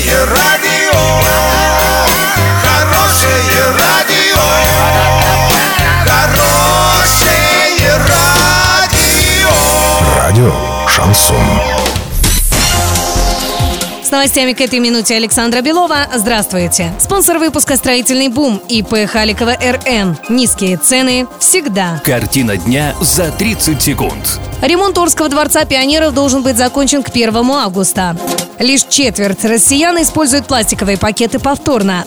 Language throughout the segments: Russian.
Хорошее радио, хорошее радио, хорошее радио. Радио Шансон. С новостями к этой минуте Александра Белова. Здравствуйте. Спонсор выпуска «Строительный бум» ИП Халикова РН. Низкие цены всегда. Картина дня за 30 секунд. Ремонт Орского дворца пионеров должен быть закончен к 1 августа. Лишь четверть россиян используют пластиковые пакеты повторно.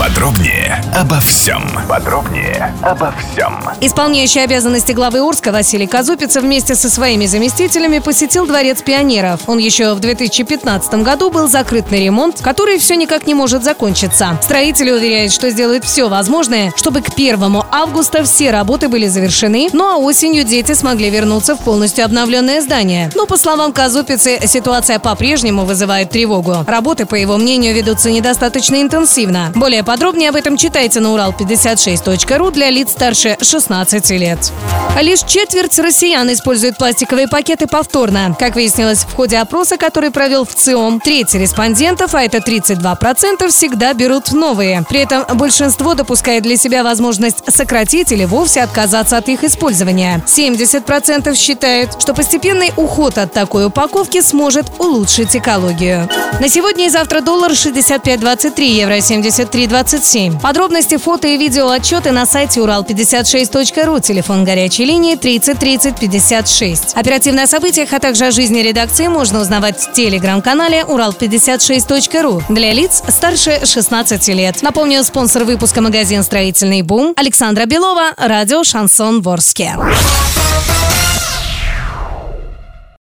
Подробнее обо всем. Подробнее обо всем. Исполняющий обязанности главы Орска Василий Казупица вместе со своими заместителями посетил Дворец пионеров. Он еще в 2015 году был закрыт на ремонт, который все никак не может закончиться. Строители уверяют, что сделают все возможное, чтобы к 1 августа все работы были завершены, ну а осенью дети смогли вернуться в полностью обновленное здание. Но, по словам Казупицы, ситуация по-прежнему вызывает тревогу. Работы, по его мнению, ведутся недостаточно интенсивно. Более подробнее об этом читайте на урал56.ру для лиц старше 16 лет. Лишь четверть россиян используют пластиковые пакеты повторно. Как выяснилось в ходе опроса, который провел в ЦИОМ, треть респондентов, а это 32%, всегда берут новые. При этом большинство допускает для себя возможность сократить или вовсе отказаться от их использования. 70% считают, что постепенный уход от такой упаковки сможет улучшить экологию. На сегодня и завтра доллар 65.23, евро 73.27. Подробности, фото и видео отчеты на сайте урал56.ру, телефон горячей линии 30 30 56. Оперативные о событиях, а также о жизни редакции можно узнавать в телеграм-канале урал56.ру для лиц старше 16 лет. Напомню, спонсор выпуска магазин «Строительный бум» Александра Белова, радио «Шансон Ворске».